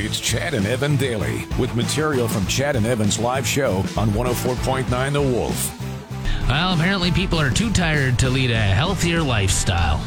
It's Chad and Evan Daily with material from Chad and Evan's live show on 104.9 The Wolf. Well, apparently people are too tired to lead a healthier lifestyle.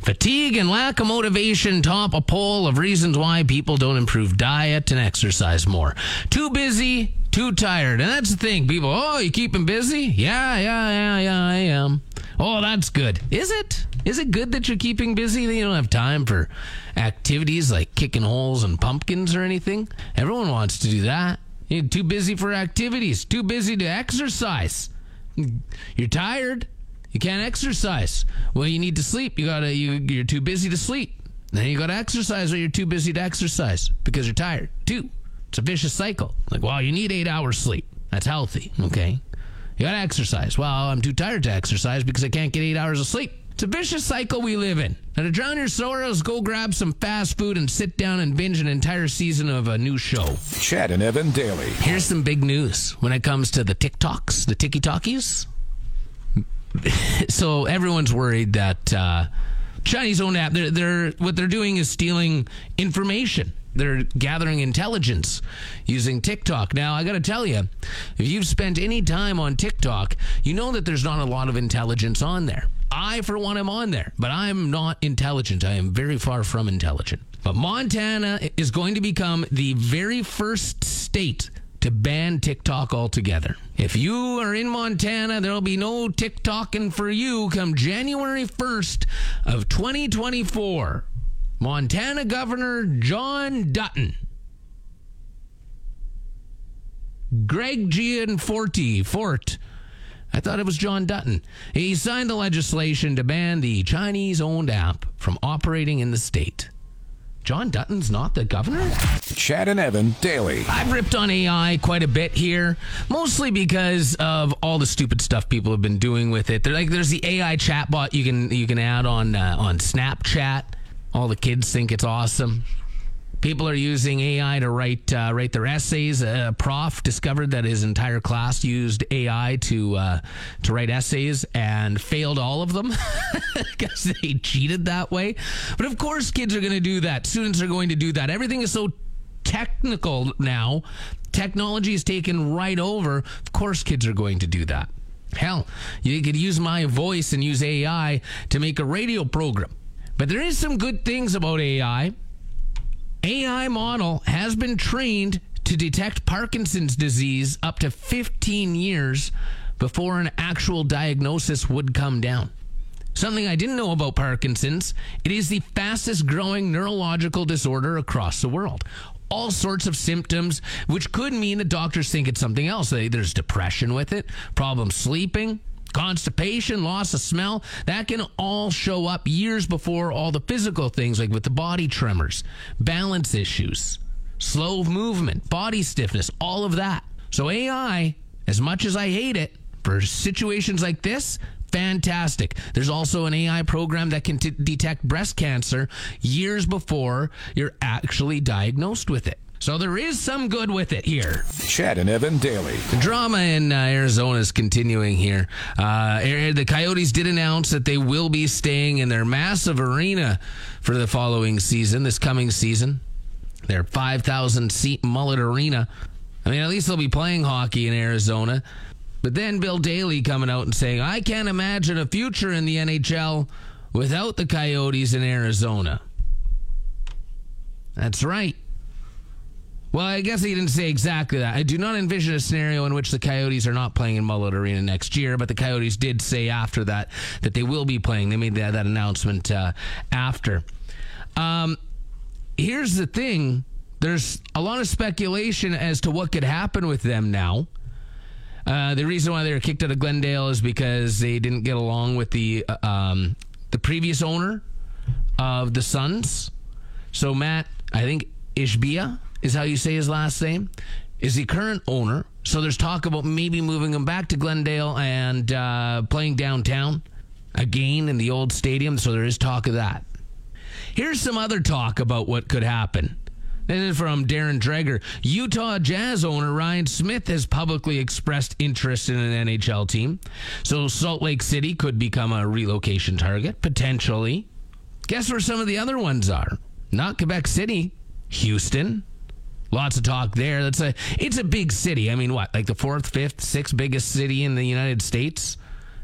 Fatigue and lack of motivation top a poll of reasons why people don't improve diet and exercise more. Too busy, too tired. And that's the thing. People, oh, you keep them busy? Yeah, yeah, yeah, yeah, I am. Oh, that's good. Is it? Is it good that you're keeping busy? That you don't have time for activities like kicking holes and pumpkins or anything? Everyone wants to do that. You're too busy for activities, too busy to exercise. You're tired. You can't exercise. Well, you need to sleep. You gotta. You, you're too busy to sleep. Then you gotta exercise, or you're too busy to exercise because you're tired. Two. It's a vicious cycle. Like, well, you need eight hours sleep. That's healthy. Okay. You gotta exercise. Well, I'm too tired to exercise because I can't get eight hours of sleep. It's a vicious cycle we live in. Now, to drown your sorrows, go grab some fast food and sit down and binge an entire season of a new show. Chad and Evan Daily. Here's some big news when it comes to the TikToks, the Tiki Talkies. so everyone's worried that uh, Chinese owned app, they're, they're what they're doing is stealing information. They're gathering intelligence using TikTok. Now, I got to tell you, if you've spent any time on TikTok, you know that there's not a lot of intelligence on there. I, for one, am on there, but I'm not intelligent. I am very far from intelligent. But Montana is going to become the very first state to ban TikTok altogether. If you are in Montana, there'll be no TikToking for you come January 1st of 2024. Montana Governor John Dutton. Greg Gianforte Fort. I thought it was John Dutton. He signed the legislation to ban the Chinese owned app from operating in the state. John Dutton's not the governor? Chad and Evan Daily. I've ripped on AI quite a bit here, mostly because of all the stupid stuff people have been doing with it. They're like, there's the AI chatbot you can you can add on uh, on Snapchat. All the kids think it's awesome. People are using AI to write uh, write their essays. A prof discovered that his entire class used AI to uh, to write essays and failed all of them because they cheated that way. But of course, kids are going to do that. Students are going to do that. Everything is so technical now. Technology is taken right over. Of course, kids are going to do that. Hell, you could use my voice and use AI to make a radio program. But there is some good things about AI. AI model has been trained to detect Parkinson's disease up to 15 years before an actual diagnosis would come down. Something I didn't know about Parkinson's, it is the fastest growing neurological disorder across the world. All sorts of symptoms, which could mean that doctors think it's something else. There's depression with it, problems sleeping, constipation, loss of smell, that can all show up years before all the physical things, like with the body tremors, balance issues, slow movement, body stiffness, all of that. So, AI, as much as I hate it, for situations like this, fantastic. There's also an AI program that can t- detect breast cancer years before you're actually diagnosed with it. So there is some good with it here. Chad and Evan Daily. The drama in uh, Arizona is continuing here. Uh, the Coyotes did announce that they will be staying in their massive arena for the following season, this coming season. Their 5,000 seat mullet arena. I mean, at least they'll be playing hockey in Arizona. But then Bill Daly coming out and saying, I can't imagine a future in the NHL without the Coyotes in Arizona. That's right. Well, I guess he didn't say exactly that. I do not envision a scenario in which the Coyotes are not playing in Mullet Arena next year, but the Coyotes did say after that that they will be playing. They made that, that announcement uh, after. Um, here's the thing there's a lot of speculation as to what could happen with them now. Uh, the reason why they were kicked out of Glendale is because they didn't get along with the uh, um, the previous owner of the Suns. So Matt, I think Ishbia is how you say his last name. is the current owner. So there's talk about maybe moving him back to Glendale and uh, playing downtown again in the old stadium. So there is talk of that. Here's some other talk about what could happen. This is from Darren Dreger. Utah Jazz owner Ryan Smith has publicly expressed interest in an NHL team. So Salt Lake City could become a relocation target, potentially. Guess where some of the other ones are? Not Quebec City, Houston. Lots of talk there. That's a it's a big city. I mean, what? Like the fourth, fifth, sixth biggest city in the United States?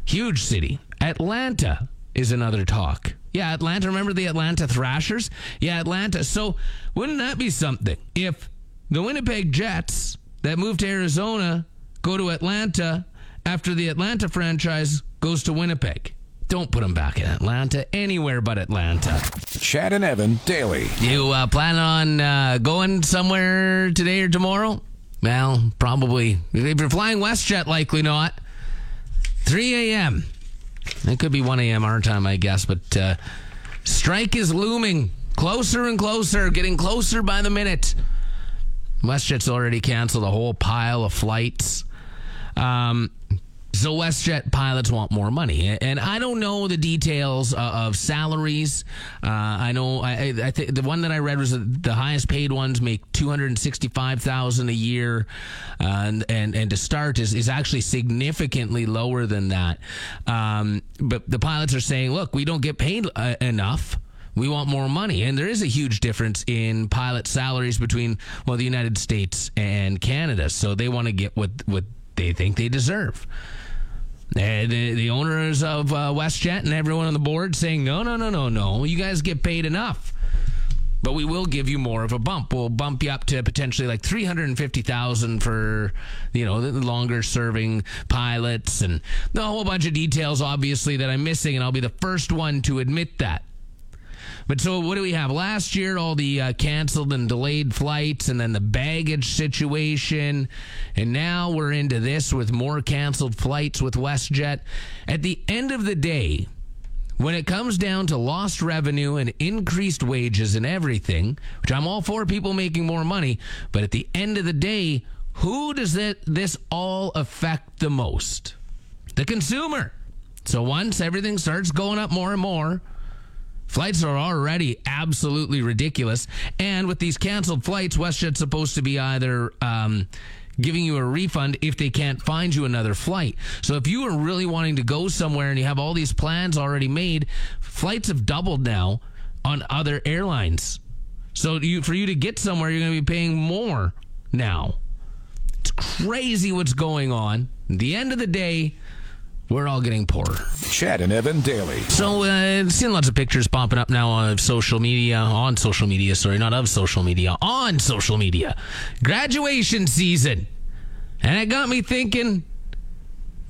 Huge city. Atlanta is another talk. Yeah, Atlanta. Remember the Atlanta Thrashers? Yeah, Atlanta. So wouldn't that be something if the Winnipeg Jets that moved to Arizona go to Atlanta after the Atlanta franchise goes to Winnipeg? Don't put them back in Atlanta, anywhere but Atlanta. Chad and Evan daily. You uh, plan on uh, going somewhere today or tomorrow? Well, probably. If you're flying WestJet, likely not. 3 a.m. It could be 1 a.m. our time, I guess, but uh, strike is looming. Closer and closer, getting closer by the minute. WestJet's already canceled a whole pile of flights. Um, so WestJet pilots want more money, and I don't know the details of salaries. Uh, I know I, I the one that I read was the highest paid ones make two hundred sixty-five thousand a year, uh, and, and and to start is is actually significantly lower than that. Um, but the pilots are saying, look, we don't get paid uh, enough we want more money. And there is a huge difference in pilot salaries between, well, the United States and Canada. So they want to get what, what they think they deserve. The, the owners of uh, WestJet and everyone on the board saying, no, no, no, no, no. You guys get paid enough. But we will give you more of a bump. We'll bump you up to potentially like three hundred and fifty thousand for, you know, the longer serving pilots and a whole bunch of details, obviously, that I'm missing. And I'll be the first one to admit that. But so what do we have? Last year, all the uh, canceled and delayed flights, and then the baggage situation, and now we're into this with more canceled flights with WestJet. At the end of the day, when it comes down to lost revenue and increased wages and everything, which I'm all for people making more money, but at the end of the day, who does it, this all affect the most? The consumer. So once everything starts going up more and more, Flights are already absolutely ridiculous. And with these canceled flights, WestJet's supposed to be either um, giving you a refund if they can't find you another flight. So if you are really wanting to go somewhere and you have all these plans already made, flights have doubled now on other airlines. So you, for you to get somewhere, you're going to be paying more now. It's crazy what's going on. At the end of the day, we're all getting poorer. Chad and Evan daily. So, uh, seeing lots of pictures popping up now on social media, on social media, sorry, not of social media, on social media. Graduation season. And it got me thinking,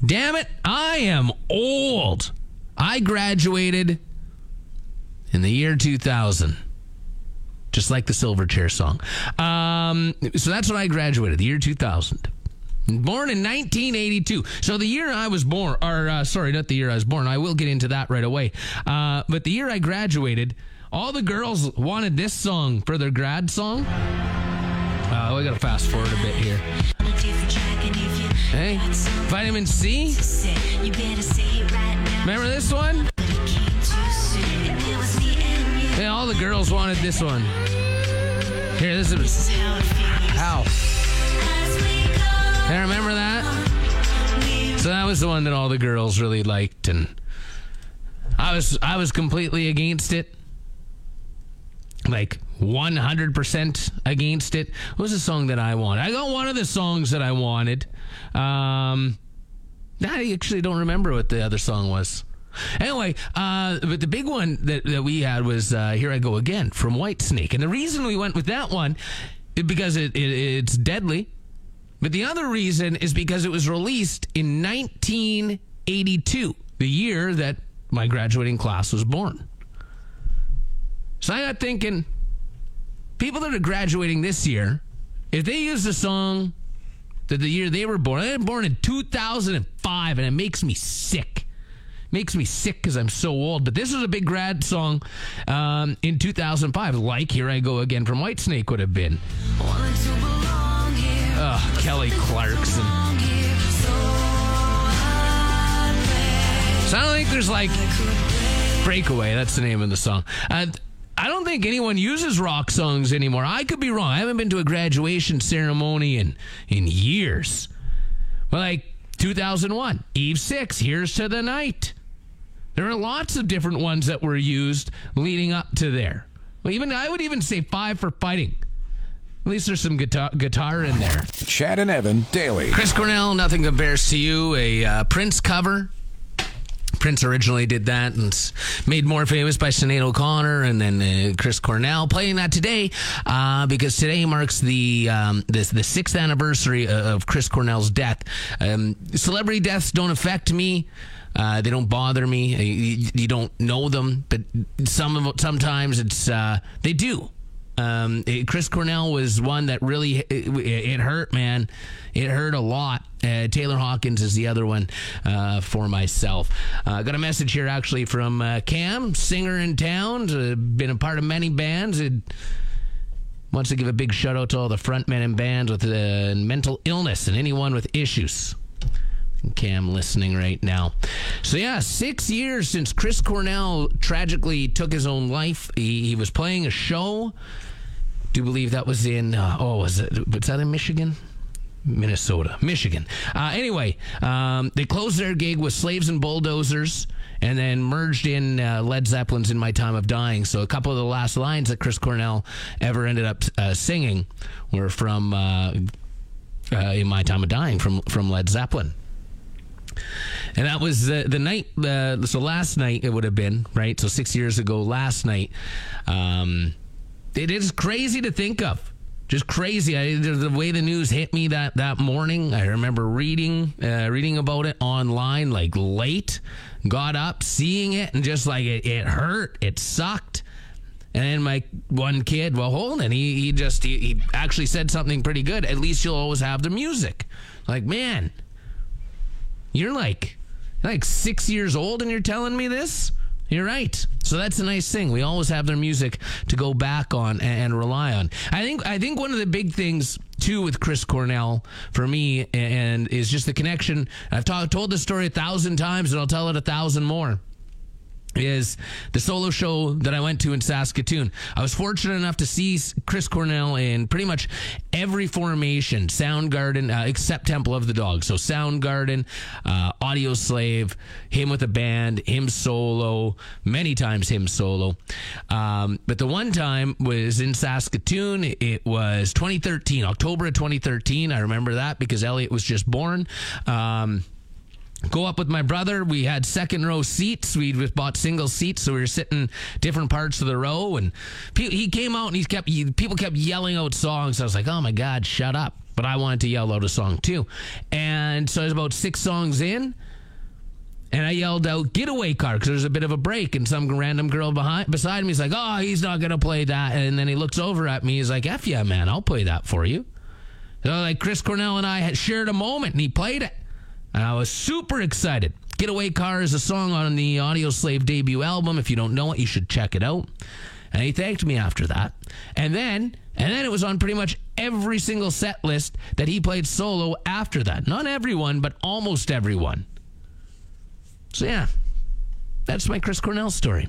damn it, I am old. I graduated in the year 2000 just like the Silverchair song. Um, so that's when I graduated, the year 2000. Born in 1982. So the year I was born, or uh, sorry, not the year I was born. I will get into that right away. Uh, but the year I graduated, all the girls wanted this song for their grad song. Uh, we gotta fast forward a bit here. Hey, vitamin C. Remember this one? Yeah, all the girls wanted this one. Here, this is how. I remember that. So that was the one that all the girls really liked, and I was I was completely against it, like one hundred percent against it. What was the song that I wanted? I got one of the songs that I wanted. Um, I actually don't remember what the other song was. Anyway, uh, but the big one that, that we had was uh, "Here I Go Again" from Whitesnake, and the reason we went with that one because it, it it's deadly. But the other reason is because it was released in 1982, the year that my graduating class was born. So I got thinking, people that are graduating this year, if they use the song that the year they were born, they were born in 2005, and it makes me sick. Makes me sick because I'm so old. But this was a big grad song um, in 2005, like Here I Go Again from Whitesnake would have been. Uh, Kelly Clarkson. So I don't think there's like Breakaway. That's the name of the song. Uh, I don't think anyone uses rock songs anymore. I could be wrong. I haven't been to a graduation ceremony in in years. But like 2001, Eve Six, Here's to the Night. There are lots of different ones that were used leading up to there. Well, even I would even say Five for Fighting. At least there's some guitar, guitar in there. Chad and Evan daily. Chris Cornell, Nothing Compares to You, a uh, Prince cover. Prince originally did that and made more famous by Sinead O'Connor and then uh, Chris Cornell playing that today uh, because today marks the um, this the sixth anniversary o- of Chris Cornell's death. Um, celebrity deaths don't affect me. Uh, they don't bother me. Uh, You, you don't know them, but some of sometimes it's uh, they do. Um, it- Chris Cornell was one that really it, it hurt, man. It hurt a lot. Uh, Taylor Hawkins is the other one uh, for myself. Uh, got a message here actually from uh, Cam, singer in town, uh, been a part of many bands. It wants to give a big shout out to all the frontmen and bands with uh, mental illness and anyone with issues. Cam listening right now. So yeah, six years since Chris Cornell tragically took his own life. He, he was playing a show. Do believe that was in uh, oh was it was that in Michigan? Minnesota, Michigan. Uh, anyway, um, they closed their gig with Slaves and Bulldozers and then merged in uh, Led Zeppelin's In My Time of Dying. So a couple of the last lines that Chris Cornell ever ended up uh, singing were from uh, uh, In My Time of Dying from, from Led Zeppelin. And that was the, the night, uh, so last night it would have been, right? So six years ago, last night. Um, it is crazy to think of. Just crazy. I, the, way the news hit me that, that morning, I remember reading uh, reading about it online like late. Got up, seeing it, and just like it, it hurt. It sucked. And then my one kid, well, Holden, he, he just he, he actually said something pretty good. At least you'll always have the music. Like man, you're like like six years old and you're telling me this? You're right. So that's a nice thing. We always have their music to go back on and, and rely on. I think I think one of the big things too with Chris Cornell for me and is just the connection. I've ta- told this story a thousand times and I'll tell it a thousand more is the solo show that I went to in Saskatoon. I was fortunate enough to see Chris Cornell in pretty much every formation, Soundgarden, uh, except Temple of the Dog. So Soundgarden, uh, Audioslave, him with a band, him solo, many times him solo. Um, but the one time was in Saskatoon. It was 2013, October of 2013. I remember that because Elliot was just born. Um, go up with my brother. We had second row seats. We bought single seats, so we were sitting different parts of the row. And pe- he came out and he kept he, people kept yelling out songs. I was like, oh my god, shut up! But I wanted to yell out a song too. And so I was about six songs in. And I yelled out "Getaway Car" because there's a bit of a break, and some random girl behind beside me is like, "Oh, he's not gonna play that." And then he looks over at me. He's like, "F yeah, man, I'll play that for you." So like Chris Cornell and I had shared a moment, and he played it. And I was super excited. Getaway Car is a song on the Audioslave debut album. If you don't know it, you should check it out. And he thanked me after that. And then, and then it was on pretty much every single set list that he played solo after that. Not everyone, but almost everyone. So yeah, that's my Chris Cornell story.